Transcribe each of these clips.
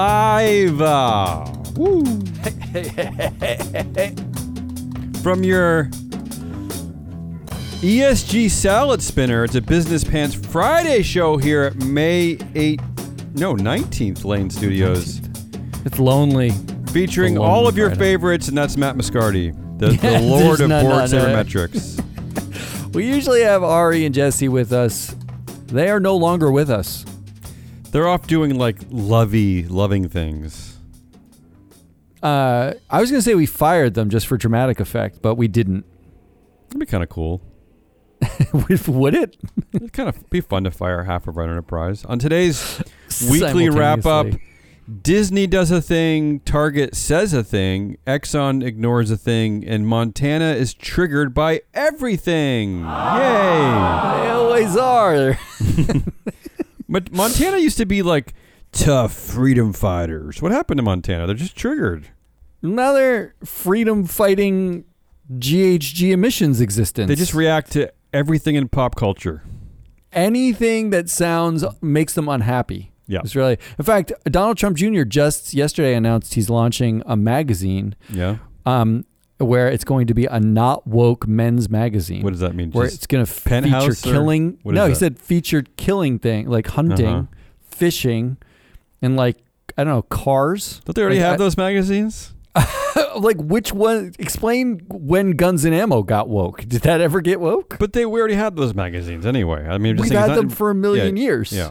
live. Uh, woo. From your ESG salad spinner, it's a Business Pants Friday show here at May 8, no, 19th Lane Studios, It's lonely. featuring The all of your Friday. favorites, and that's Matt Moscardi, the, the lord of board sabermetrics. We usually have Ari and Jesse with us. They are no longer with us. They're off doing like lovey, loving things. Uh, I was going to say we fired them just for dramatic effect, but we didn't. That'd be kind of cool. Would it? It'd kind of be fun to fire half of our enterprise. On today's weekly wrap up, Disney does a thing, Target says a thing, Exxon ignores a thing, and Montana is triggered by everything. Yay! They always are. But Montana used to be like tough freedom fighters. What happened to Montana? They're just triggered. Another freedom fighting GHG emissions existence. They just react to everything in pop culture. anything that sounds makes them unhappy. Yeah. It's really. In fact, Donald Trump Jr. just yesterday announced he's launching a magazine Yeah. um, where it's going to be a not woke men's magazine. What does that mean? where Just- it's going to feature or- killing. No, he said featured killing thing like hunting, Uh-huh. fishing, and like I don't know cars. don't they already like, have I- those magazines? like which one? Explain when Guns and Ammo got woke. Did that ever get woke? But they we already had those magazines anyway. I mean, We've had them for a million yeah, years. Yeah.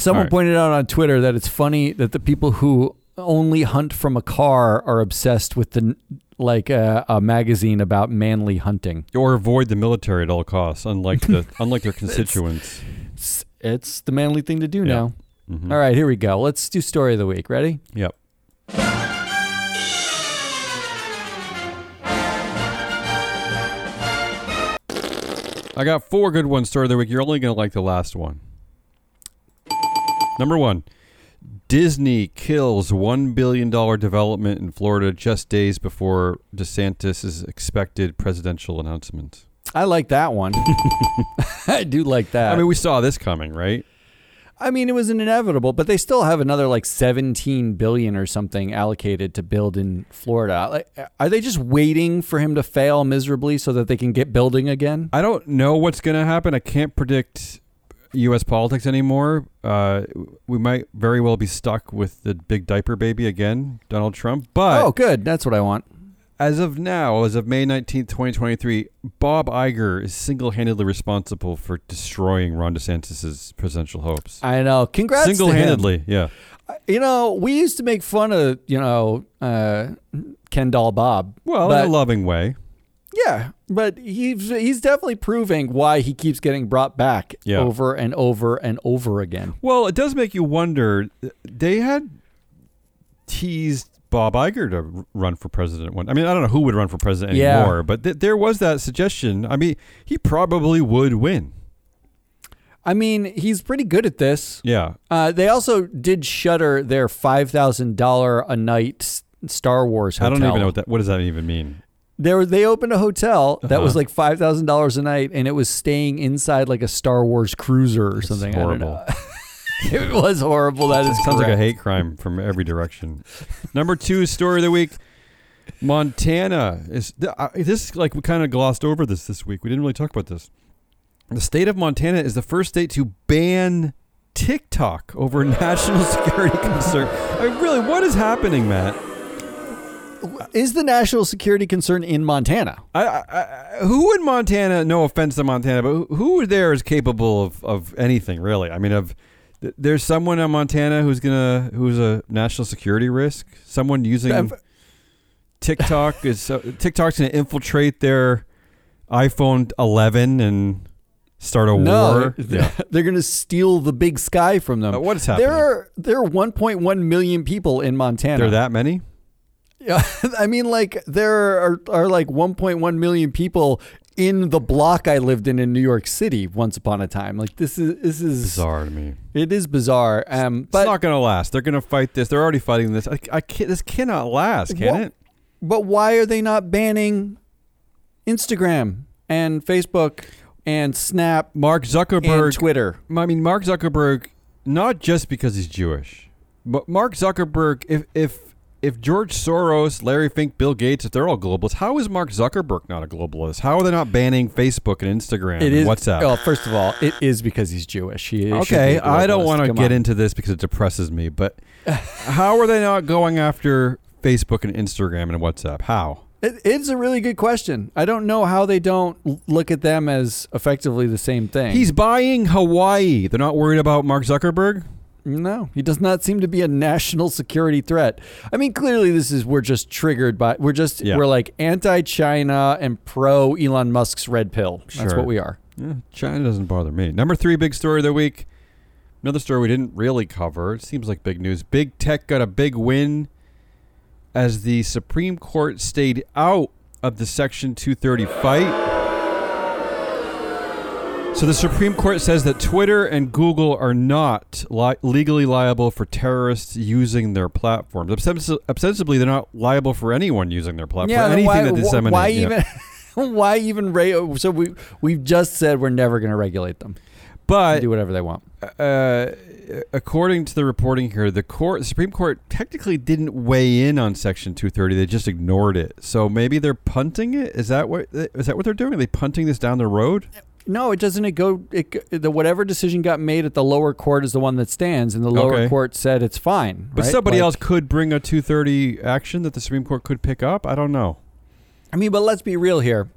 Someone right. pointed out on Twitter that it's funny that the people who only hunt from a car are obsessed with the like uh, a magazine about manly hunting. Or avoid the military at all costs, unlike the unlike their constituents. It's, it's the manly thing to do Yeah. now. Mhm. All right, here we go. Let's do story of the week. Ready? Yep. I got four good ones story of the week. You're only going to like the last one. Number one Disney kills $1 billion development in Florida just days before DeSantis' expected presidential announcement. I like that one. I do like that. I mean, we saw this coming, right? I mean, it was an inevitable, but they still have another like 17 billion or something allocated to build in Florida. Like, are they just waiting for him to fail miserably so that they can get building again? I don't know what's going to happen. I can't predict U.S. politics anymore. Uh, we might very well be stuck with the big diaper baby again, Donald Trump. But oh, good. That's what I want. as of now, as of May 19th, 2023, Bob Iger is single handedly responsible for destroying Ron DeSantis' presidential hopes. I know. Congrats. Single handedly, yeah. You know, we used to make fun of, you know, uh, Ken Doll Bob. Well, but, in a loving way. Yeah, but he's he's definitely proving why he keeps getting brought back Yeah. over and over and over again. Well, it does make you wonder. They had teased Bob Iger to run for president. One, I mean, I don't know who would run for president Yeah. anymore, but th- there was that suggestion. I mean, he probably would win. I mean, he's pretty good at this. Yeah, Uh, they also did shutter their five thousand dollar a night Star Wars hotel. I don't even know what that. What does that even mean? They were, they opened a hotel that was Uh-huh. like five thousand dollars a night, and it was staying inside like a Star Wars cruiser or It's something. Horrible. it was horrible. That is Sounds like a hate crime from every direction. Number two story of the week: Montana is this like we kind of glossed over this this week. We didn't really talk about this. The state of Montana is the first state to ban TikTok over national security concern. I mean, really, what is happening, Matt? Is the national security concern in Montana? I, I, I, who in Montana? No offense to Montana, but who, who there is capable of, of anything really? I mean, of there's someone in Montana who's gonna who's a national security risk. Someone using I've- TikTok is uh, TikTok's gonna infiltrate their iPhone 11 and start a war. Yeah. they're going to steal the big sky from them. Uh, what is happening? There are there are 1.1 million people in Montana. There are that many. Yeah, I mean, like there are, are like 1.1 million people in the block I lived in in New York City once upon a time. Like this is this is Bizarre to me. It is bizarre. Um, but it's not gonna last. They're gonna fight this. They're already fighting this. I, I can't, this cannot last, can What- it? but why are they not banning Instagram and Facebook and Snap Mark and Zuckerberg Twitter? I mean, Mark Zuckerberg, not just because he's Jewish, But Mark Zuckerberg, if if if George Soros, Larry Fink, Bill Gates, if they're all globalists, how is Mark Zuckerberg not a globalist? How are they not banning Facebook and Instagram It and is WhatsApp? Well, first of all, it is because he's Jewish. He okay, I don't want to get on. into this because it depresses me, but how are they not going after Facebook and Instagram and WhatsApp? How? It, it's a really good question. I don't know how they don't look at them as effectively the same thing. He's buying Hawaii. They're not worried about Mark Zuckerberg? No, he does not seem to be a national security threat. I mean, clearly this is we're just triggered by we're just Yeah. we're like anti-China and pro Elon Musk's red pill. That's what we are. Yeah, China doesn't bother me. Number three big story of the week. Another story we didn't really cover. It seems like big news. Big tech got a big win as the Supreme Court stayed out of the Section 230 fight. So the Supreme Court says that Twitter and Google are not li- legally liable for terrorists using their platforms. Ostens- Ostensibly, they're not liable for anyone using their platform. then anything why, that wh- disseminates. why yeah. even why even ra- so we we've just said we're never going to regulate them. But do whatever they want. uh, according to the reporting here, the court, the Supreme Court, technically didn't weigh in on Section 230. They just ignored it. So maybe they're punting it. Is that what is that what they're doing? Are they punting this down the road? No, it doesn't. It go. It, the whatever decision got made at the lower court is the one that stands, and the lower Okay. court said it's fine. But right? somebody Like- else could bring a 230 action that the Supreme Court could pick up. I don't know. I mean, but let's be real here.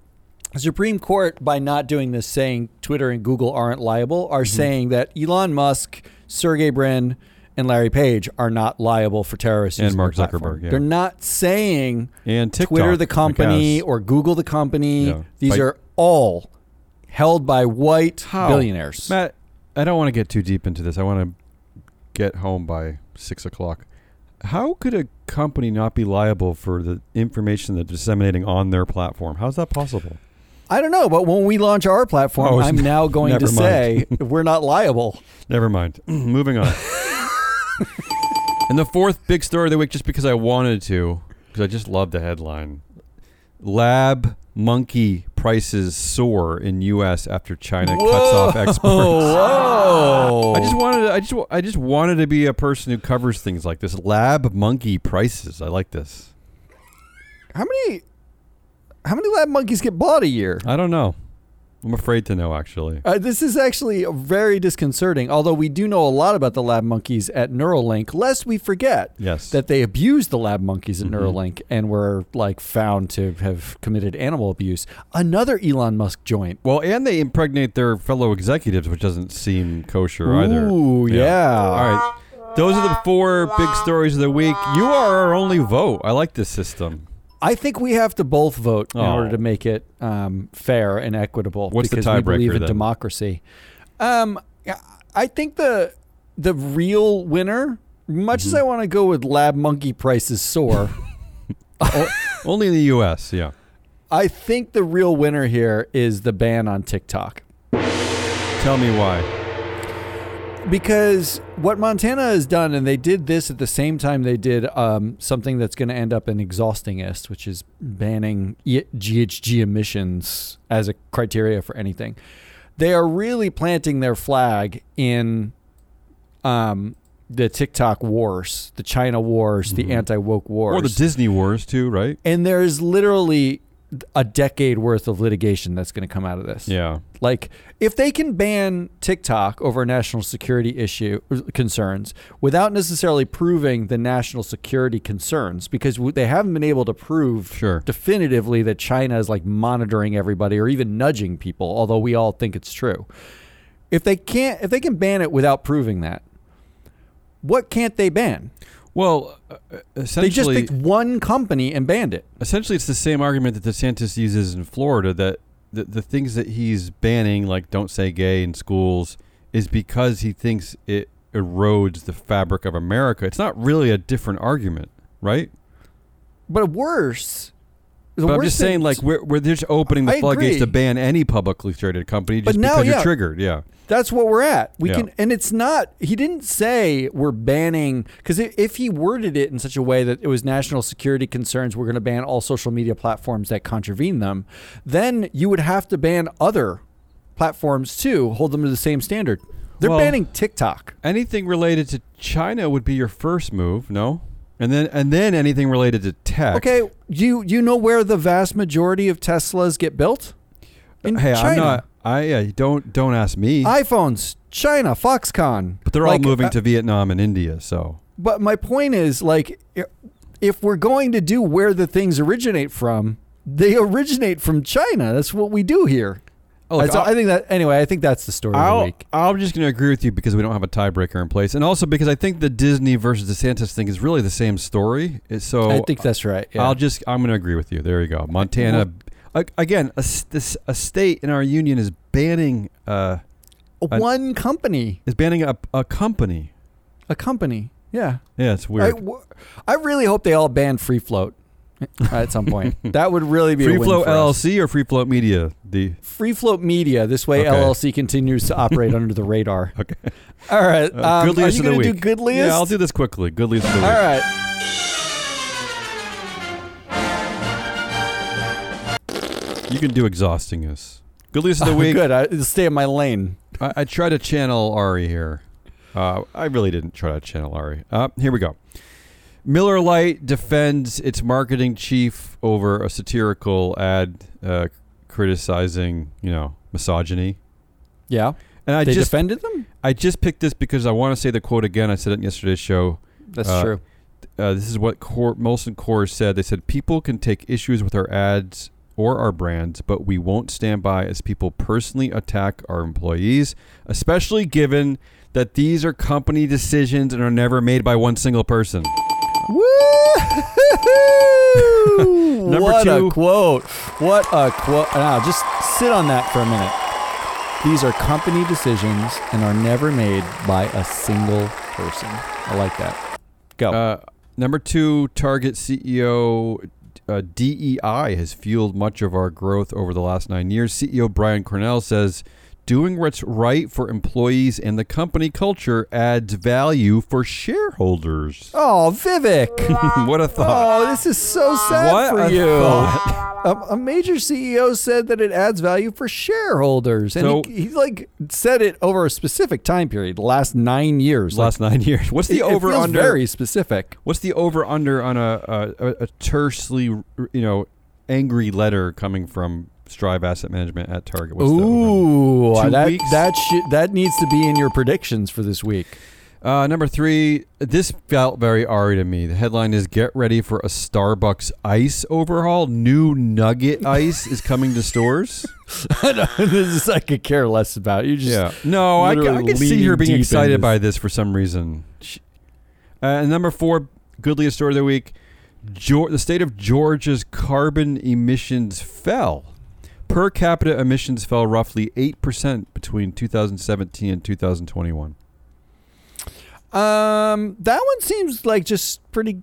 The Supreme Court, by not doing this, saying Twitter and Google aren't liable, are Mm-hmm. saying that Elon Musk, Sergey Brin, and Larry Page are not liable for terrorists. And using Mark their platform. Zuckerberg, yeah. They're not saying And TikTok, Twitter the company or Google the company. Yeah. These By- are all held by white How? billionaires. Matt, I don't want to get too deep into this. I want to get home by six o'clock. How could a company not be liable for the information they're disseminating on their platform? How's that possible? I don't know, but when we launch our platform, Oh, I'm now going to never say we're not liable. Never mind. Moving on. and the fourth big story of the week, just because I wanted to, because I just love the headline: Lab monkey prices soar in U.S. after China cuts off exports. whoa! I just wanted, to, I just, I just wanted to be a person who covers things like this. Lab monkey prices. I like this. how many how many lab monkeys get bought a year? I don't know. I'm afraid to know. Actually, Uh, this is actually very disconcerting. Although we do know a lot about the lab monkeys at Neuralink, lest we forget yes. that they abused the lab monkeys at Mhm. Neuralink and were like found to have committed animal abuse. Another Elon Musk joint. well, and they impregnate their fellow executives, which doesn't seem kosher either. Ooh, Yeah. yeah. All right. Those are the four big stories of the week. You are our only vote. I like this system. I think we have to both vote in Oh. order to make it um, fair and equitable. What's the because we tiebreaker believe in then? democracy. Um, I think the the real winner, much Mm-hmm. as I want to go with lab monkey prices soar, Only in the U.S. Yeah. I think the real winner here is the ban on TikTok. Tell me why. Because what Montana has done, and they did this at the same time they did um, something that's going to end up in exhausting us, which is banning E- GHG emissions as a criteria for anything. They are really planting their flag in um, the TikTok wars, the China wars, the Mhm. anti woke wars. Or the Disney Wars too, right? and there's literally a decade worth of litigation that's going to come out of this. Yeah. Like, if they can ban TikTok over national security issue uh, concerns without necessarily proving the national security concerns, because they haven't been able to prove Sure. definitively that China is like monitoring everybody or even nudging people, although we all think it's true. If they can't, if they can ban it without proving that, what can't they ban? Well, uh, They just picked one company and banned it. essentially, it's the same argument that DeSantis uses in Florida that the, the things that he's banning, like don't say gay in schools, is because he thinks it erodes the fabric of America. It's not really a different argument, right? But worse. The But I'm just saying, like, we're, we're just opening the I floodgates to ban any publicly traded company But just now, because yeah. you're triggered. Yeah. That's what we're at. We Yeah. can, and it's not. He didn't say we're banning because if he worded it in such a way that it was national security concerns, we're going to ban all social media platforms that contravene them. Then you would have to ban other platforms too, hold them to the same standard. They're Well- banning TikTok. Anything related to China would be your first move, no? And then and then anything related to tech. Okay, you you know where the vast majority of Teslas get built? In hey, China. I'm not. I yeah, don't don't ask me. iPhones, China, Foxconn. but they're all moving uh, to Vietnam and India. So But my point is, like, if we're going to do where the things originate from, they originate from China. That's what we do here. Oh, look, I, I'll- think that anyway. I think that's the story of the I'll, week. I'm just going to agree with you because we don't have a tiebreaker in place, and also because I think the Disney versus DeSantis thing is really the same story. So I think that's right. Yeah. I'll just I'm going to agree with you. There you go. Montana. a- Again, a, this, a state in our union is banning uh, I- one company, is banning a, a company. a company. Yeah. Yeah, it's I, weird. w- I really hope they all ban free float at some point. that would really be Free a win Float for us. LLC or Free Float Media? The Free float media. This way, Okay. LLC continues to operate under the radar. okay. All right. Uh, Um, good are you going to do good least? Yeah, I'll do this quickly. Good least of the week. All right. You can do exhausting us. Good least of the week. Good. I stay in my lane. I, I try to channel Ari here. Uh, I really didn't try to channel Ari. Uh, here we go. Miller Lite defends its marketing chief over a satirical ad uh, criticizing, you know, misogyny. Yeah. And I they just defended them. I just picked this because I want to say the quote again. I said it in yesterday's show. That's Uh, true. Uh, this is what Cor- Molson Coors said. They said people can take issues with our ads or our brands, but we won't stand by as people personally attack our employees, especially given that these are company decisions and are never made by one single person. Number what two. a quote. What a quote. Now, just sit on that for a minute. These are company decisions and are never made by a single person. I like that. Go. Uh, number two, Target CEO uh, DEI has fueled much of our growth over the last nine years. CEO Brian Cornell says, Doing what's right for employees and the company culture adds value for shareholders. oh, Vivek. what a thought. Oh, this is so sad What for a you. A, a major CEO said that it adds value for shareholders, and So- he, he like said it over a specific time period, the last nine years. Last nine years. What's the it- it over feels under? Very specific. What's the over under on a, a, a, a tersely, you know, angry letter coming from Strive Asset Management at Target? What's? Ooh, Two that weeks? that shi- that needs to be in your predictions for this week. Uh, number three, this felt very Ari to me. The headline is Get ready for a Starbucks ice overhaul. New nugget ice is coming to stores. this is I could care less about. You just yeah. No, I, I can see her being excited by this for some reason. Uh, and number four, Goodliest story of the week. Geor- the state of Georgia's carbon emissions fell. Per capita emissions fell roughly 8% between 2017 and 2021. Um, that one seems like just pretty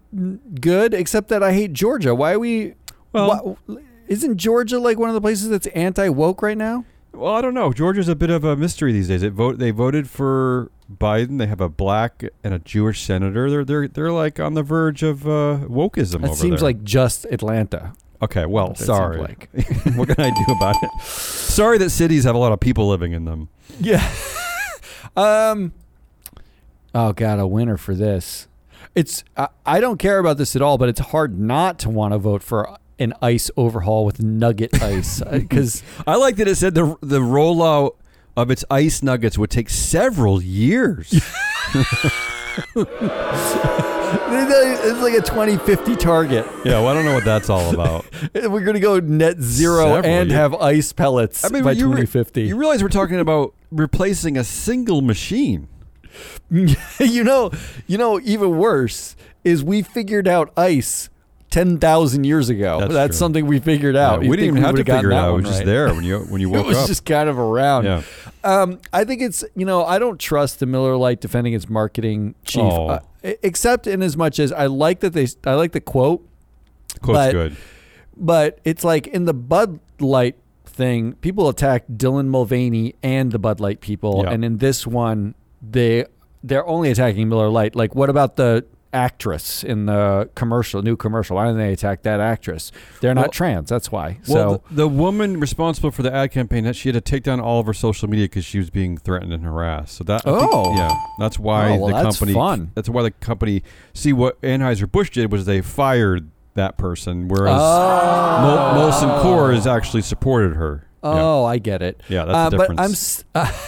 good, except that I hate Georgia. Why are we? Well- why- isn't Georgia like one of the places that's anti woke right now? Well, I don't know. Georgia's a bit of a mystery these days. It vote they voted for Biden. They have a black and a Jewish senator. They're they're they're like on the verge of uh, wokeism. It seems there. like just Atlanta. Okay. Well, sorry. like. what can I do about it? Sorry that cities have a lot of people living in them. Yeah. um. Oh God, a winner for this. It's I, I don't care about this at all, but it's hard not to want to vote for an ice overhaul with nugget ice because I like that it said the the rollout of its ice nuggets would take several years. It's like a 2050 target. yeah, well, I don't know what that's all about. We're gonna go net zero Several and years. have ice pellets I mean, by you, re- 2050. you realize we're talking about replacing a single machine. you know, you know, even worse is we figured out ice. Ten thousand years ago. That's That's, something we figured out. Yeah, we didn't even have to figure it out. It was just there when you when you woke up. it was up. just kind of around. yeah. Um, I think it's you know I don't trust the Miller Lite defending its marketing chief, Oh. uh, except in as much as I like that they I like the quote, Quote's but- good. but it's like in the Bud Light thing, people attacked Dylan Mulvaney and the Bud Light people, Yeah. and in this one they they're only attacking Miller Lite. Like what about the actress in the commercial, new commercial? Why didn't they attack that actress? They're not Well- trans. That's why. Well, so the, the woman responsible for the ad campaign, that she had to take down all of her social media because she was being threatened and harassed. So that, I think- Oh. yeah, that's why Oh, well, the that's company. fun. That's why the company. See what Anheuser Busch did was they fired that person, whereas Oh. Mo- Molson Coors actually supported her. Oh, I get it. Yeah, that's uh, the But I'm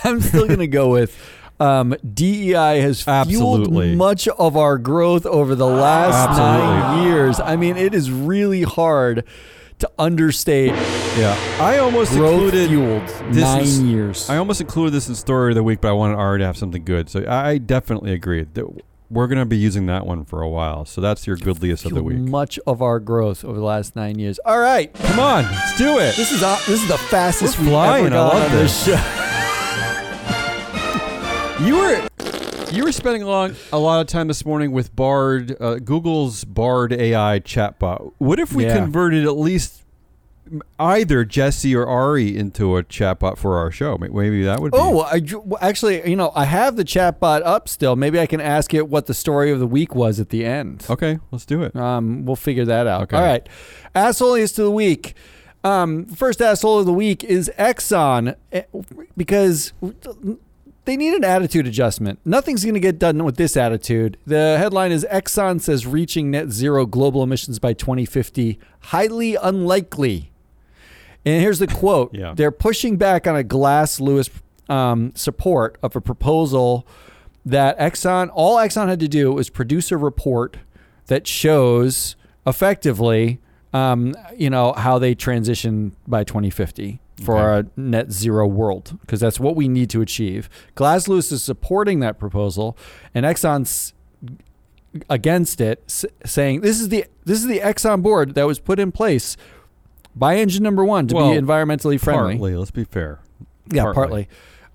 I'm still gonna go with um, DEI has Absolutely. fueled much of our growth over the last nine years. I mean, it is really hard to understate Yeah, I almost included. fueled this nine is- years. I almost included this in story of the week, but I wanted Ari to have something good. So I definitely agree that we're going to be using that one for a while. So that's your goodliest of the week. much of our growth over the last nine years. All right, Come on, let's do it. this is uh, this is the fastest We're flying. ever I love on this show. You were you were spending a lot a lot of time this morning with Bard, uh, Google's Bard AI chatbot. What if we Yeah. converted at least either Jesse or Ari into a chatbot for our show? Maybe that would be. Oh, I, well, actually, you know, I have the chatbot up still. Maybe I can ask it what the story of the week was at the end. okay, let's do it. Um, we'll figure that out. Okay. All right. Assholiest of the week. Um, first asshole of the week is Exxon eh, because they need an attitude adjustment. Nothing's going to get done with this attitude. The headline is Exxon says reaching net zero global emissions by 2050 highly unlikely. And here's the quote. Yeah. They're pushing back on a Glass Lewis um, support of a proposal that Exxon, all Exxon had to do was produce a report that shows effectively, um, you know, how they transition by 2050 for Okay. a net zero world, because that's what we need to achieve. Glass is supporting that proposal, and Exxon's against it, s- saying this is the this is the Exxon board that was put in place by engine number one to Well, be environmentally friendly. Partly, let's be fair. Yeah, Partly. partly.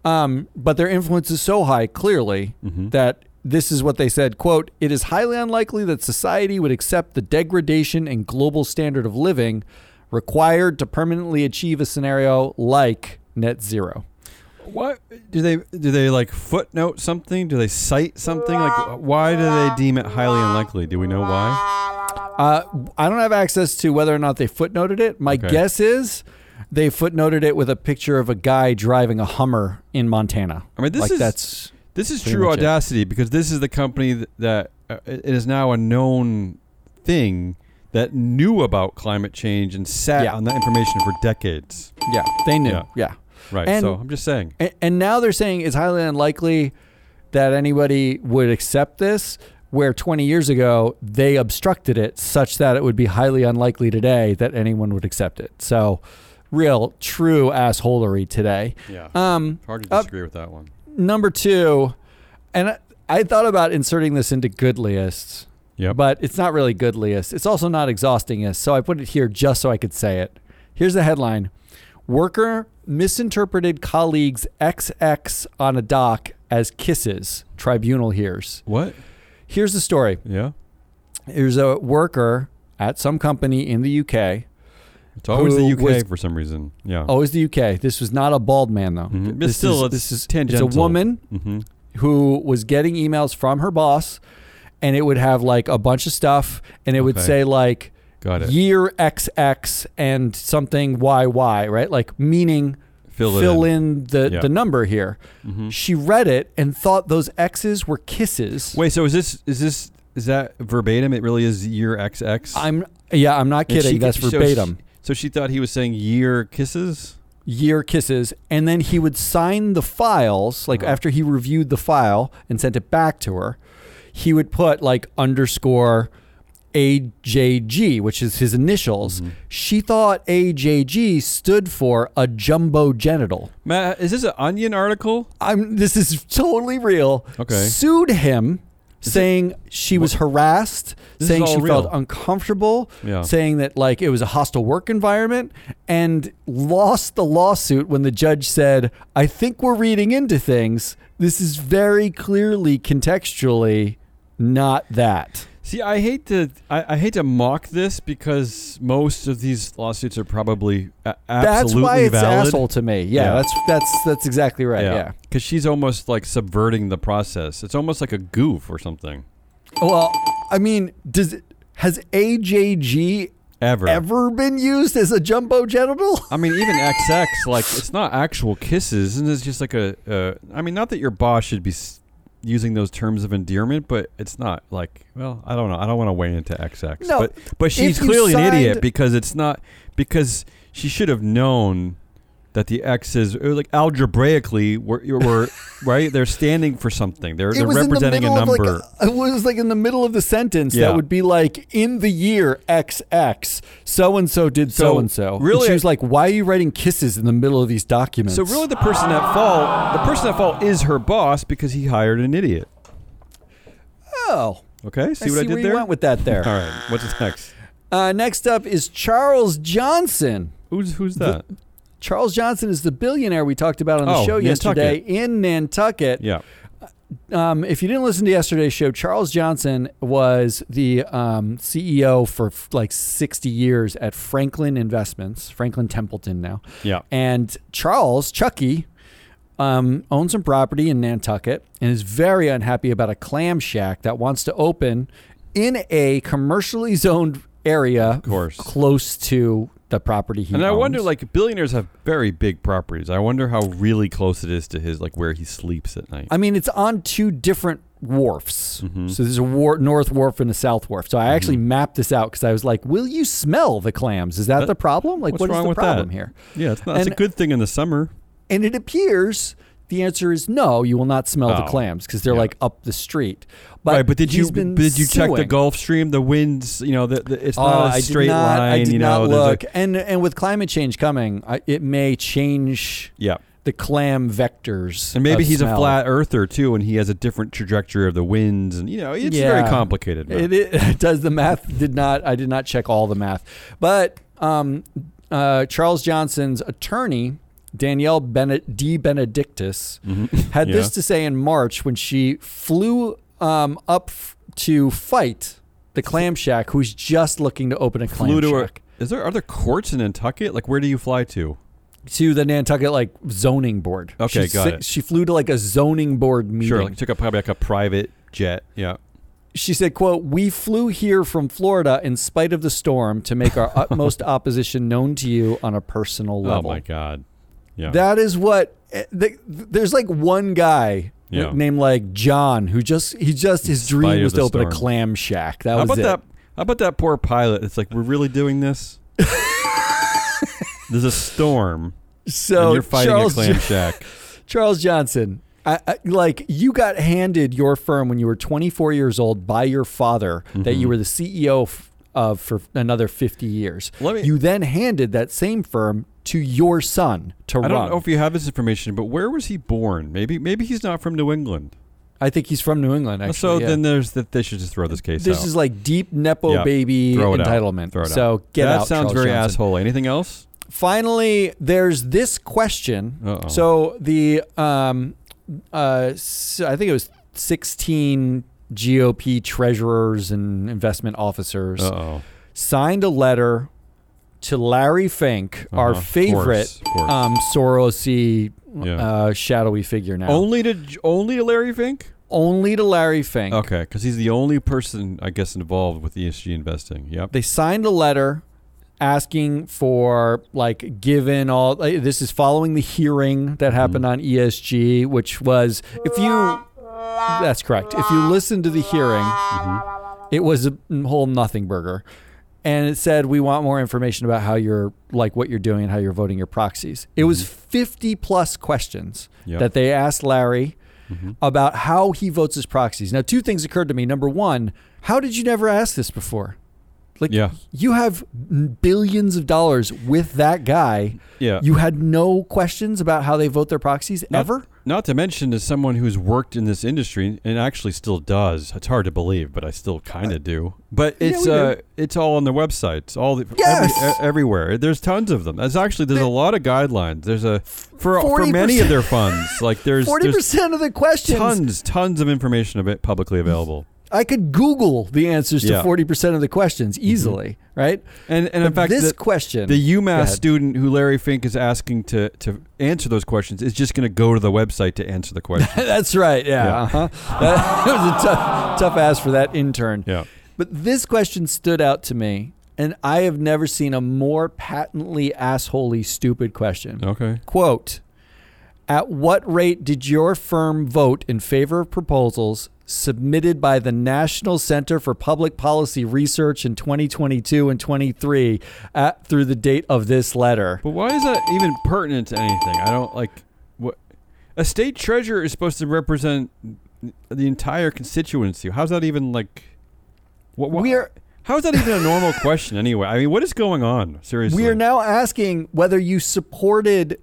Um, but their influence is so high, clearly, Mhm. that this is what they said quote it is highly unlikely that society would accept the degradation in global standard of living required to permanently achieve a scenario like net zero What do they do? They like footnote something? Do they cite something? Like, why do they deem it highly unlikely? Do we know why? uh, i don't have access to whether or not they footnoted it my Okay. guess is they footnoted it with a picture of a guy driving a hummer in montana I mean, this like is that's This is true much it. audacity because this is the company that uh, it is now a known thing that knew about climate change and sat Yeah. on that information for decades. yeah they knew Yeah. yeah. Right. And- so I'm just saying. And, and now they're saying it's highly unlikely that anybody would accept this, where 20 years ago they obstructed it such that it would be highly unlikely today that anyone would accept it. So, real, true assholery today. Yeah. Um, Hard to disagree with that one. number two, and I, I thought about inserting this into goodliest, Yep. but it's not really goodliest. It's also not exhaustingest. So I put it here just so I could say it. Here's the headline Worker misinterpreted colleague's XX on a dock as kisses, tribunal hears. what? Here's the story Yeah. there's a worker at some company in the UK. It's always the UK was- for some reason. Yeah. Always the UK. This was not a bald man, though. Mhm. This still, is, it's this is tangential. It's a woman hmm who was getting emails from her boss, and it would have like a bunch of stuff, and it would Okay. say like Got it. year XX and something YY, right? Like meaning Fill it in, the, Yeah. the number here. Mhm. She read it and thought those X's were kisses. Wait. So is this is this is that verbatim? It really is year XX. I'm yeah, I'm not And kidding. she- That's so she- verbatim. So she thought he was saying year kisses. year kisses and then he would sign the files like Uh-huh. after he reviewed the file and sent it back to her he would put like underscore AJG which is his initials Mm-hmm. she thought AJG stood for a jumbo genital Matt, is this an Onion article? I'm this is totally real Okay. sued him saying she was harassed This saying she real. felt uncomfortable Yeah. saying that like it was a hostile work environment and lost the lawsuit when the judge said i think we're reading into things this is very clearly contextually not that See, I hate to I, I hate to mock this because most of these lawsuits are probably a- that's absolutely why it's valid. asshole to me yeah, Yeah. that's that's that's exactly right yeah, because she's almost like subverting the process. It's almost like a goof or something. well I mean, does it, has AJG Ever. ever been used as a jumbo genital? I mean, even XX, like it's not actual kisses, and it's just like a. Uh, I mean, not that your boss should be using those terms of endearment, but it's not like. Well, I don't know. I don't want to weigh into XX, No, but but she's clearly an idiot because it's not because she should have known that the X's or like algebraically were, were right. They're standing for something. They're they're representing a of, like, number. it was like in the middle of the sentence Yeah. that would be like in the year XX, so and so did so and so. really- she was like, "Why are you writing kisses in the middle of these documents?" So really, the person at fault, the person at fault is her boss because he hired an idiot. oh, Okay, see I what I did where there? you went with that there. All right, what's next? Uh, next up is Charles Johnson. Who's who's that? Charles Johnson is the billionaire we talked about on the Oh, show yesterday Nantucket. in Nantucket. yeah. Um, if you didn't listen to yesterday's show, Charles Johnson was the um, CEO for f- like 60 years at Franklin Investments, Franklin Templeton now. Yeah. And Charles, Chucky, um, owns some property in Nantucket and is very unhappy about a clam shack that wants to open in a commercially zoned area Of course. close to the property he And I wonder, like, billionaires have very big properties. I wonder how really close it is to his, like, where he sleeps at night. I mean, it's on two different wharfs. Mhm. So there's a war- north wharf and a south wharf. So I actually mapped this out because I was like, "Will you smell the clams? Is that That- the problem? Like, what's what is the problem that? here?" yeah, it's not. It's a good thing in the summer. And it appears the answer is no. You will not smell the Oh, clams because they're yeah. like up the street. But right, but did you did you check the. Gulf Stream? The winds, you know, the, the, it's Oh, not a I straight not, line. I did you not know, a- look. and and with climate change coming, I, it may change yeah, the clam vectors. and maybe he's a flat earther too, and he has a different trajectory of the winds, and you know, it's very complicated. It, it does the math did not I did not check all the math, but um, uh, Charles Johnson's attorney Danielle Bene- D Benedictus Mhm. had Yeah. this to say in March when she flew um, up f- to fight the clam shack, who's just looking to open a clam Flew to a, shack is there are there courts in Nantucket? Like, where do you fly to? to the Nantucket like zoning board. Okay, she, got it. She flew to like a zoning board meeting. Sure, like took a probably like a private jet. Yeah. She said, quote, We flew here from Florida in spite of the storm to make our utmost opposition known to you on a personal level Oh my God. Yeah. That is what eh, the, there's like one guy Yeah. named like John who just he just his dream was to open a clam shack. That how was about it. that? How about that poor pilot? It's like we're really doing this. There's a storm, So you're fighting Charles, a clam shack. Charles Johnson, I, I, like you got handed your firm when you were 24 years old by your father that Mhm. you were the CEO of for another 50 years. Let me- you then handed that same firm to your son to I run. I don't know if you have this information, but where was he born? Maybe maybe he's not from New England. I think he's from New England. Actually, so yeah. then there's that they should just throw this case this out. is like deep nepo Yeah. baby it out. entitlement. Throw it so out. get that out. sounds Charles very Johnson. asshole. Anything else? Finally, there's this question. Uh-oh. So the um, uh, s- I think it was 16 GOP treasurers and investment officers Uh oh. signed a letter to Larry Fink, our Uh-huh. Of favorite course, of course. um, Sorosy Yeah. uh, shadowy figure now. Only to only to Larry Fink. Only to Larry Fink. Okay, because he's the only person I guess involved with ESG investing. Yep. They signed a letter asking for like given all like, this is following the hearing that happened on ESG which was if you that's correct if you listen to the hearing it was a whole nothing burger and it said we want more information about how you're like what you're doing and how you're voting your proxies. It was 50 plus questions Yep. that they asked Larry Mhm. about how he votes his proxies. Now two things occurred to me. Number one how did you never ask this before like Yeah. you have billions of dollars with that guy. Yeah. You had no questions about how they vote their proxies Not- ever? Not to mention, as someone who's worked in this industry and actually still does, it's hard to believe, but I still kind of do. But Yeah, it's do. uh, it's all on the websites, all the Yes! every, everywhere. There's tons of them. There's actually there's a lot of guidelines. There's a for for many of their funds. Like there's Forty there's percent of the questions. tons tons of information of it publicly available. I could Google the answers Yeah. to forty percent of the questions easily, right? And and in fact, this the, question, the UMass student who Larry Fink is asking to to answer those questions is just going to go to the website to answer the question. That's right. Yeah. Yeah. Uh-huh. That was a tough, tough ask for that intern. yeah. But this question stood out to me, and I have never seen a more patently assholey stupid question. Okay. Quote At what rate did your firm vote in favor of proposals submitted by the National Center for Public Policy Research in 2022 and 23 at, through the date of this letter? But why is that even pertinent to anything? I don't like what a state treasurer is supposed to represent the entire constituency. How's that even like what, what We are How is that even a normal question anyway? I mean, what is going on? Seriously. we are now asking whether you supported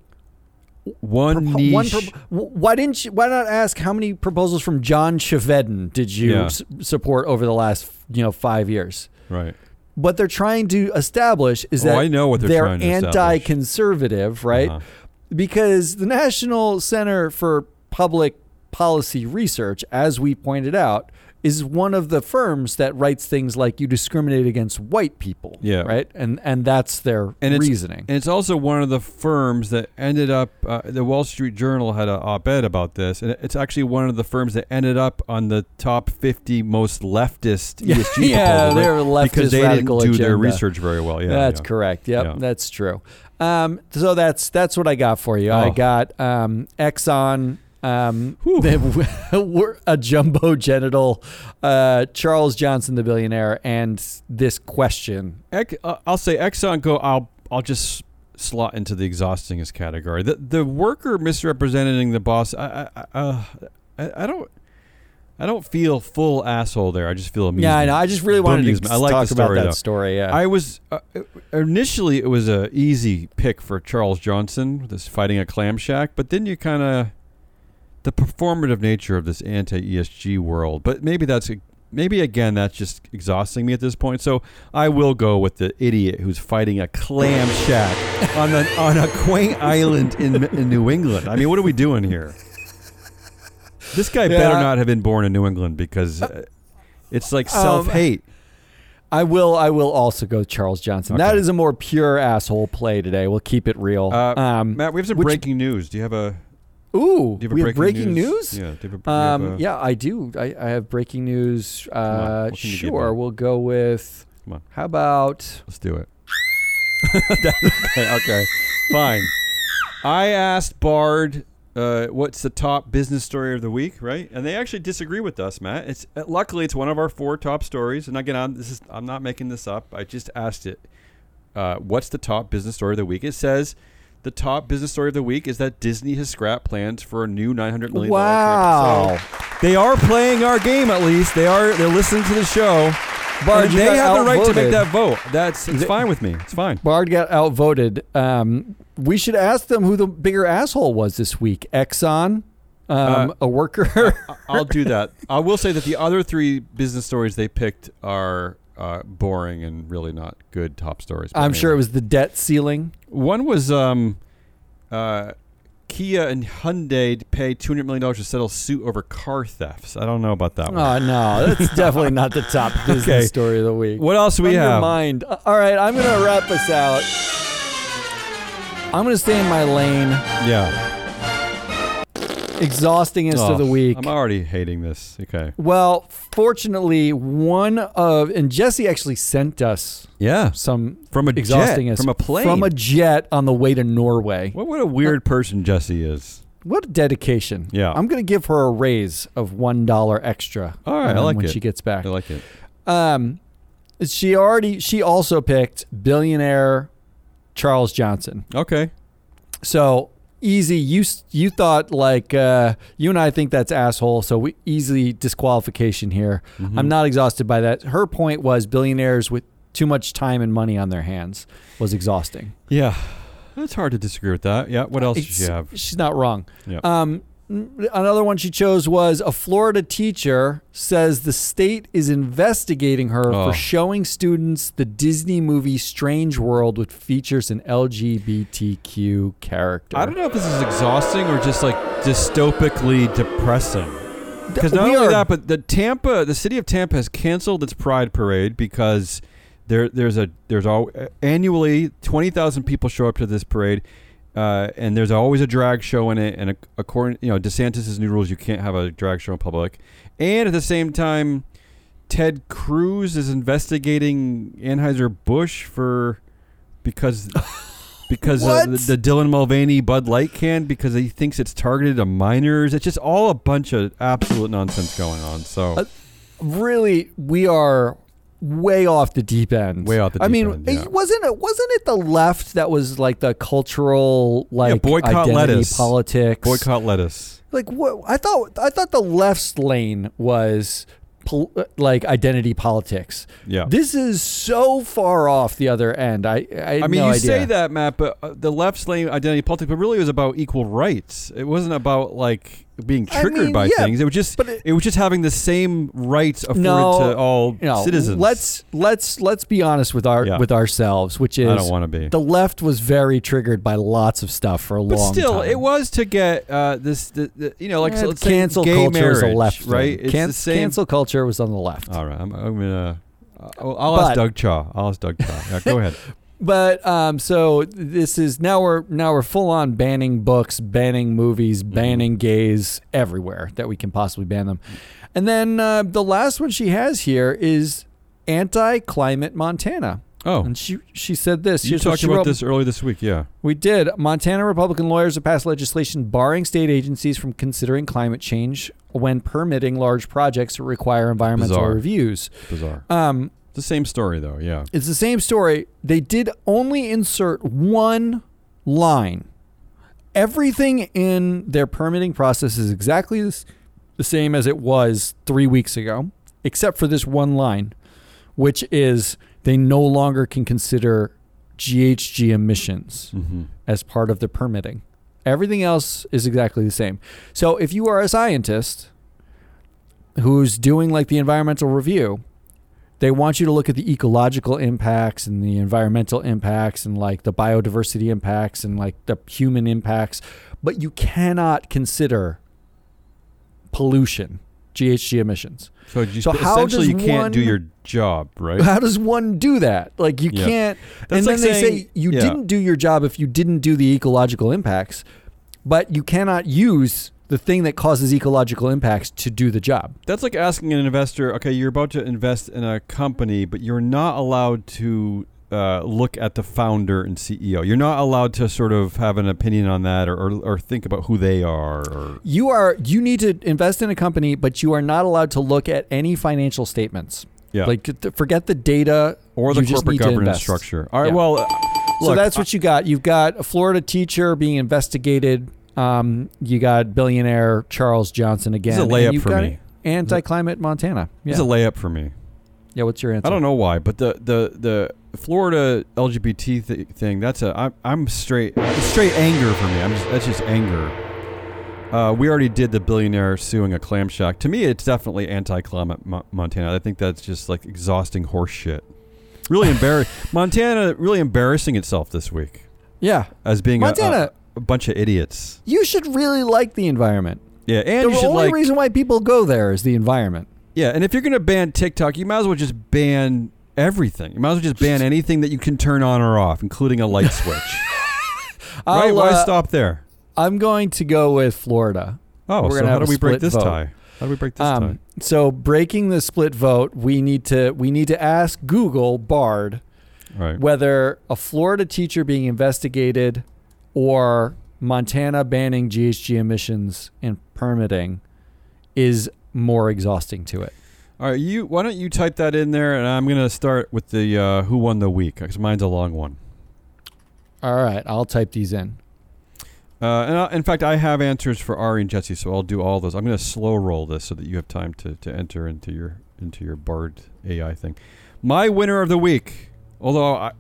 one propo- niche one w- why didn't you why not ask how many proposals from John Chevedden did you Yeah. s- support over the last you know 5 years? right. What they're trying to establish is Oh, that I know what they're trying to establish. anti-conservative, right? Uh-huh. Because the National Center for Public Policy Research, as we pointed out, is one of the firms that writes things like you discriminate against white people, Yeah. right? And and that's their And it's- reasoning. And it's also one of the firms that ended up. Uh, the Wall Street Journal had an op-ed about this, and it's actually one of the firms that ended up on the top 50 most leftist Yeah, ESG yeah, they're leftist because they didn't radical do their research very well. Yeah, that's yeah. correct. Yep, Yeah. that's true. Um, so that's that's what I got for you. I Oh. got um, Exxon. Um, we're a jumbo genital, uh, Charles Johnson, the billionaire, and this question. Uh, I'll say Exxon go. I'll I'll just slot into the exhaustingest category. The the worker misrepresenting the boss. I I, I, uh, I, I don't. I don't feel full asshole there. I just feel amusement. Yeah, I know. I just really wanted to I like talk the about that though. story. Yeah. I was uh, initially it was a easy pick for Charles Johnson, this fighting a clam shack, but then you kind of the performative nature of this anti ESG world. But maybe that's maybe again that's just exhausting me at this point. So I will go with the idiot who's fighting a clam shack on the on a quaint island in in New England. I mean, what are we doing here? This guy better not have been born in New England because uh, it's like Um, self hate. I will. I will also go Charles Johnson. That Okay. is a more pure asshole play today. We'll keep it real. Uh, um, Matt, we have some breaking news. Do you have a ooh, Do you have we have breaking news. Yeah. Do have a, do you have Um, a- yeah, I do. I, I have breaking news. Uh, what can you give sure, we'll go with. Come on. How about? Let's do it. okay, okay, fine. I asked Bard, uh, what's the top business story of the week, right? And they actually disagree with us, Matt. It's uh, luckily it's one of our four top stories. And again, I'm, this is I'm not making this up. I just asked it. Uh, what's the top business story of the week? It says. The top business story of the week is that Disney has scrapped plans for a new nine hundred million. Wow, They are playing our game at least. They are. They're listening to the show. Bard, And they have the right to make that vote. That's it's fine with me. It's fine. Bard got outvoted. Um, we should ask them who the bigger asshole was this week. Exxon, um, Uh, a worker. I- I'll do that. I will say that the other three business stories they picked are uh, boring and really not good top stories. I'm sure it was the debt ceiling. one was um, uh, Kia and Hyundai pay two hundred million dollars to settle suit over car thefts. I don't know about that one. Oh no, that's definitely not the top business Okay. story of the week. What else do we On have? mind. Uh, All right, I'm gonna wrap us out. I'm gonna stay in my lane. Yeah, Exhaustingest Oh, of the week. I'm already hating this. Okay. Well, fortunately, one of and Jesse actually sent us Yeah, some from a exhausting jet, from a plane. from a jet on the way to Norway. what what a weird person Jesse is. What a dedication! Yeah. I'm gonna give her a raise of one dollar extra. All right, I um, like when it. she gets back. I like it. Um, she already she also picked billionaire Charles Johnson. Okay. So easy. You you thought like uh, you and I think that's asshole. So we easy disqualification here. Mm-hmm. I'm not exhausted by that. Her point was billionaires with too much time and money on their hands was exhausting. Yeah, it's hard to disagree with that. Yeah. What else did It's- you have? She's not wrong. Yeah. Um, another one she chose was a Florida teacher says the state is investigating her Oh. for showing students the Disney movie Strange World, which features an LGBTQ character. I don't know if this is exhausting or just like dystopically depressing. Because not we only are- that, but the Tampa, the city of Tampa has canceled its Pride Parade because there there's a there's all annually twenty thousand people show up to this parade, uh, and there's always a drag show in it. And a, according you know DeSantis' new rules, you can't have a drag show in public. And at the same time, Ted Cruz is investigating Anheuser Busch for because. Because uh, the, the Dylan Mulvaney Bud Light can, because he thinks it's targeted to minors. It's just all a bunch of absolute nonsense going on. So Uh, really we are way off the deep end. Way off the I deep mean, end, yeah. it wasn't it wasn't it the left that was like the cultural like boycott identity lettuce. politics? boycott lettuce. Like what I thought I thought the left's lane was pol- like identity politics. Yeah. This is so far off the other end. I I, I mean, no you idea. say that, Matt, but uh, the left's lane identity politics, but really it was about equal rights. It wasn't about like being I triggered mean, by yeah, things. It was just but it, it- was just having the same rights afforded No, to all No, citizens. Let's let's let's be honest with our Yeah. with ourselves, which is I don't want to be. the left was very triggered by lots of stuff for a but long still, time. it was to get uh, this, the, the, you know, like Eh, so let's say cancel gay culture is a marriage, left right? It's Can- the same. Cancel culture was on the left. All right, I'm, I'm gonna. I'll, I'll But- ask Doug Chaw. I'll ask Doug Chaw. Yeah, go ahead. But um, so this is now we're now we're full on banning books, banning movies, Mm-hmm. banning gays everywhere that we can possibly ban them. And then uh, the last one she has here is anti-climate Montana. Oh, And she she said this. you talked about wrote. this earlier this week. Yeah. We did. Montana Republican lawyers have passed legislation barring state agencies from considering climate change when permitting large projects that require environmental Bizarre. reviews. Bizarre. Um, the same story though. Yeah. it's the same story. They did only insert one line. Everything in their permitting process is exactly this, the same as it was three weeks ago, except for this one line, which is they no longer can consider GHG emissions Mm-hmm. as part of the permitting. Everything else is exactly the same. So if you are a scientist who's doing like the environmental review, they want you to look at the ecological impacts and the environmental impacts and like the biodiversity impacts and like the human impacts, but you cannot consider pollution, GHG emissions. So, you, So how essentially, you does can't do your job, right? How does one do that? Like you Yeah. can't. That's and like then they say you yeah. didn't do your job if you didn't do the ecological impacts, but you cannot use the thing that causes ecological impacts to do the job. That's like asking an investor, okay, you're about to invest in a company, but you're not allowed to uh, look at the founder and CEO. You're not allowed to sort of have an opinion on that or, or, or think about who they are. Or You are you need to invest in a company, but you are not allowed to look at any financial statements. yeah, Like forget the data or the you corporate governance structure. All right, Yeah. well, uh, so that's what you got. You've got a Florida teacher being investigated. Um, you got billionaire Charles Johnson again. Is a layup for me. Anti-climate Montana. Yeah. it's a layup for me. yeah. What's your answer? I don't know why, but the the the Florida LGBT th- thing that's a I'm, I'm straight it's straight anger for me. I'm just, that's just anger. Uh, we already did the billionaire suing a clam shack. To me, it's definitely anti-climate Mo- Montana. I think that's just like exhausting horse shit. Really embarrassing. Montana really embarrassing itself this week Yeah. as being a- Montana- a, bunch of idiots. You should really like the environment. Yeah, and the you should only like reason why people go there is the environment. Yeah, and if you're going to ban TikTok, you might as well just ban everything. You might as well just ban anything that you can turn on or off, including a light switch. right? I'll, Why uh, stop there? I'm going to go with Florida. Oh, we're so how do we break this vote. tie? How do we break this Um, tie? so breaking the split vote, we need to we need to ask Google Bard Right. whether a Florida teacher being investigated or Montana banning GHG emissions and permitting is more exhausting to it. All right, you. Why don't you type that in there, and I'm going to start with the uh, who won the week because mine's a long one. All right, I'll type these in. Uh, and I, in fact, I have answers for Ari and Jesse, so I'll do all those. I'm going to slow roll this so that you have time to, to enter into your into your Bard AI thing. My winner of the week, although I,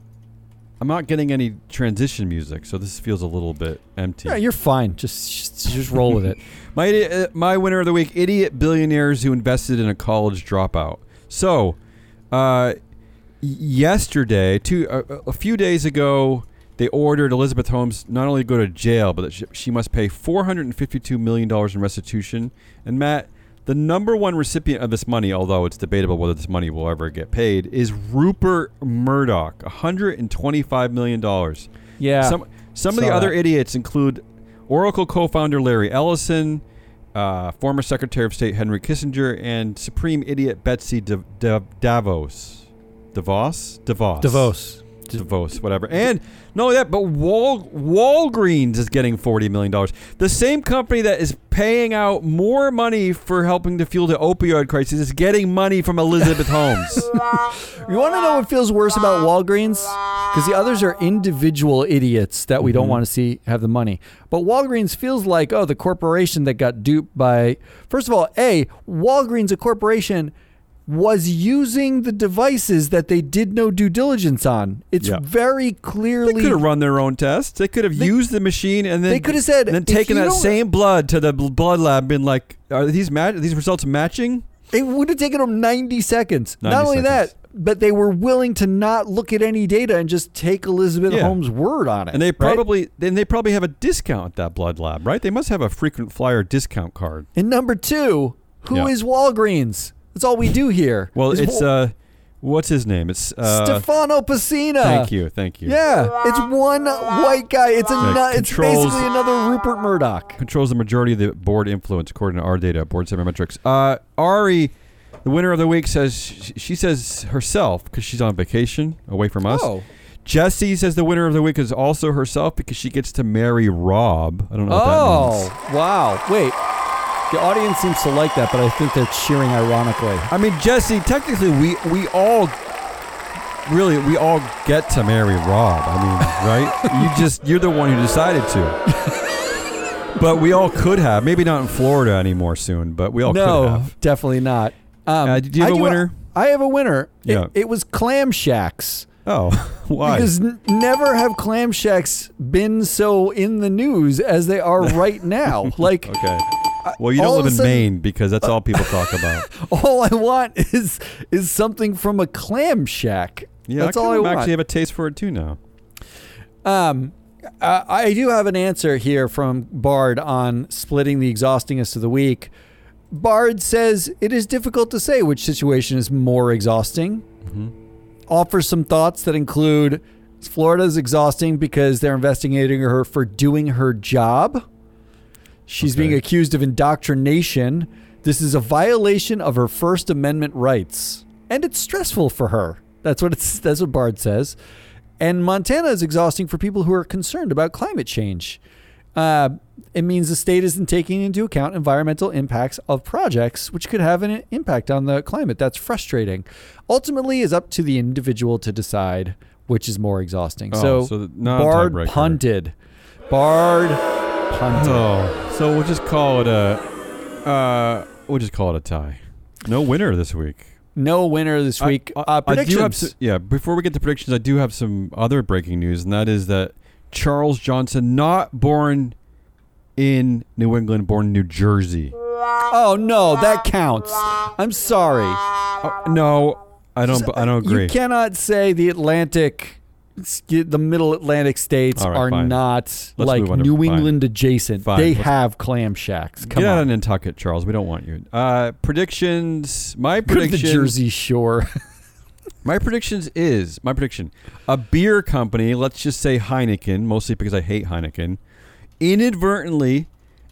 I'm not getting any transition music, so this feels a little bit empty. Yeah, you're fine. Just just, just roll with it. My idi- uh, my winner of the week: idiot billionaires who invested in a college dropout. So, uh, yesterday, two uh, a few days ago, they ordered Elizabeth Holmes not only to go to jail, but that she, she must pay four hundred and fifty-two million dollars in restitution. And Matt, The number one recipient of this money, although it's debatable whether this money will ever get paid, is Rupert Murdoch, $125 million. Yeah. Some some of the Saw other idiots include Oracle co-founder Larry Ellison, uh, former Secretary of State Henry Kissinger, and Supreme idiot Betsy De- De- Davos. Davos? Davos. Davos. Davos, whatever. And not only that, but Wal- Walgreens is getting $40 million. The same company that is paying out more money for helping to fuel the opioid crisis is getting money from Elizabeth Holmes. You want to know what feels worse about Walgreens? Because the others are individual idiots that we don't mm-hmm. want to see have the money. But Walgreens feels like, oh, the corporation that got duped by. First of all, A, Walgreens, a corporation, was using the devices that they did no due diligence on. It's Yeah. very clearly They could have run their own tests. They could have They- used the machine and then they could have said, and then taken that same blood to the blood lab, and been like, are these ma- these results matching? It would have taken them 90 seconds. 90 not only seconds. that, but they were willing to not look at any data and just take Elizabeth Yeah. Holmes' word on it. And they probably then they probably have a discount at that blood lab, right? They must have a frequent flyer discount card. And number two, who is Yeah. Walgreens? That's all we do here. Well, it's uh, what's his name? It's uh, Stefano Pessina. thank you, thank you. Yeah, it's one white guy. It's a nu- it's controls- basically another Rupert Murdoch. controls the majority of the board influence according to our data, board sabermetrics. Uh, Ari, the winner of the week, says she, she says herself because she's on vacation away from us. Oh, Jessie says the winner of the week is also herself because she gets to marry Rob. I don't know what that means. oh, wow. Wait, the audience seems to like that, but I think they're cheering ironically. I mean, Jesse, technically, we we all really we all get to marry Rob. I mean, right? you just you're the one who decided to. but we all could have. Maybe not in Florida anymore soon, but we all could no, have. definitely not. Um, Uh, do you have I a winner? I have a winner. It- Yeah. it, was Clam Shacks. Oh, why? Because n- never have clam shacks been so in the news as they are right now. Like okay. Well, you don't live in sudden- Maine because that's all people talk about. all I want is is something from a clam shack. Yeah, That's I all I want. actually have a taste for it too now. Um, uh, I do have an answer here from Bard on splitting the exhaustingest of the week. Bard says it is difficult to say which situation is more exhausting. Offers some thoughts that include Florida is exhausting because they're investigating her for doing her job. She's Okay. being accused of indoctrination. This is a violation of her First Amendment rights, and it's stressful for her. That's what it's. That's what Bard says. And Montana is exhausting for people who are concerned about climate change. Uh, it means the state isn't taking into account environmental impacts of projects, which could have an impact on the climate. That's frustrating. Ultimately, is up to the individual to decide which is more exhausting. Oh, so, so not Bard punted. Bard Oh, so we'll just call it a. Uh, we'll just call it a tie. No winner this week. No winner this week. I, uh, I do predictions. have s- yeah, before we get to predictions, I do have some other breaking news, and that is that Charles Johnson, not born in New England, born in New Jersey. oh no, that counts. I'm sorry. Uh, no, I don't. I don't agree. You cannot say the Atlantic, the Middle Atlantic states right, are fine. not Let's like on to- New fine. England adjacent. Fine, They let's- have clam shacks. Come Get out of Nantucket, Charles. We don't want you. Uh, predictions. My to the prediction. Jersey Shore. My predictions is my prediction. A beer company, let's just say Heineken, mostly because I hate Heineken, inadvertently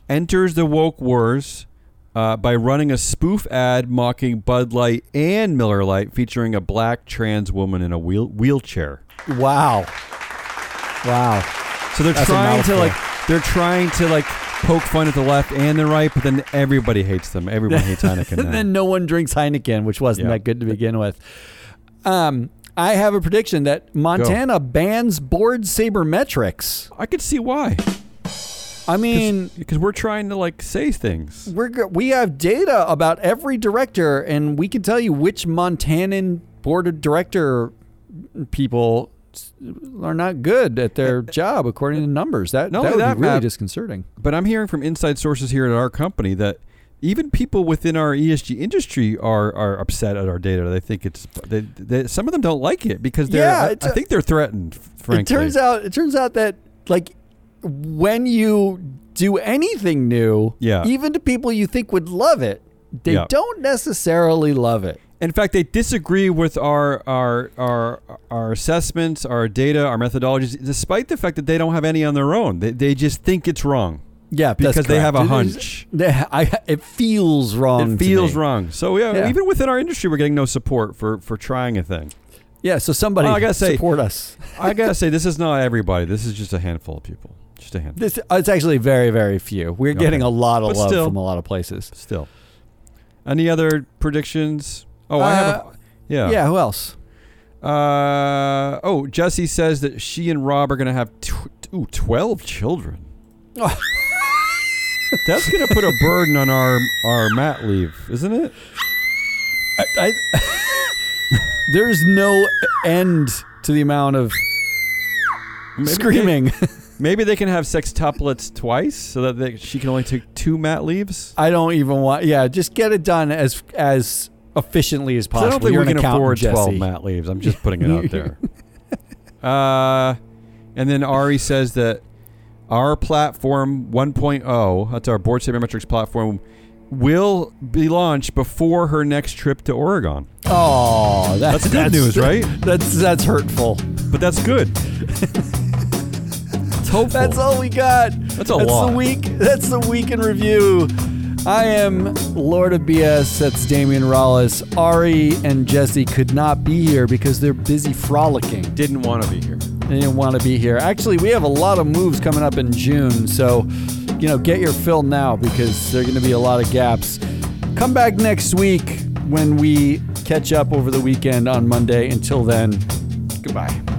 enters the woke wars uh, by running a spoof ad mocking Bud Light and Miller Lite, featuring a black trans woman in a wheel- wheelchair. wow. Wow. So they're That's trying to like they're trying to like poke fun at the left and the right, but then everybody hates them. Everyone hates Heineken. and then no one drinks Heineken, which wasn't that good to begin with. Um, I have a prediction that Montana bans board sabermetrics. I could see why. I mean, because we're trying to like say things. we're we have data about every director, and we can tell you which Montanan board of director people are not good at their job according to numbers. That that would that, be really Matt, disconcerting. But I'm hearing from inside sources here at our company that even people within our ESG industry are are upset at our data. They think it's they, they, some of them don't like it because they're Yeah, I, it's think they're threatened. Frankly, It turns out it turns out that like when you do anything new, Yeah. even to people you think would love it, they Yeah. don't necessarily love it. In fact, they disagree with our our our our assessments, our data, our methodologies, despite the fact that they don't have any on their own. They, they just think it's wrong Yeah, because they have a hunch. is- they- I, it feels wrong. It feels wrong. So yeah, Yeah. even within our industry, we're getting no support for for trying a thing. Yeah, so somebody Well, I gotta say- support us. I gotta say, this is not everybody. This is just a handful of people. Just a handful. This it's actually very very few. We're getting a lot of But love still. from a lot of places. Still. Any other predictions? Oh, I have. A, yeah. Yeah, who else? Uh, oh, Jesse says that she and Rob are going to have tw- ooh, 12 children. Oh. That's going to put a burden on our, our mat leave, isn't it? I, I, there's no end to the amount of Maybe screaming. Maybe they can have sextuplets twice so that they, she can only take two mat leaves. I don't even want. Yeah, just get it done as as efficiently as possible. I don't think You're we an can accountant, afford 12 mat leaves. I'm just putting it out there. uh, and then Ari says that our platform 1.0, that's our board sabermetrics platform, will be launched before her next trip to Oregon. Oh, that's, That's good news, right? That's that's hurtful. But that's good. hopeful. That's all we got. That's a that's lot. the week. That's the week in review. I am Lord of BS. That's Damian Rollis. Ari and Jesse could not be here because they're busy frolicking. Didn't want to be here. They didn't want to be here. Actually, we have a lot of moves coming up in June, so you know, get your fill now because there are going to be a lot of gaps. Come back next week when we catch up over the weekend on Monday. Until then, goodbye.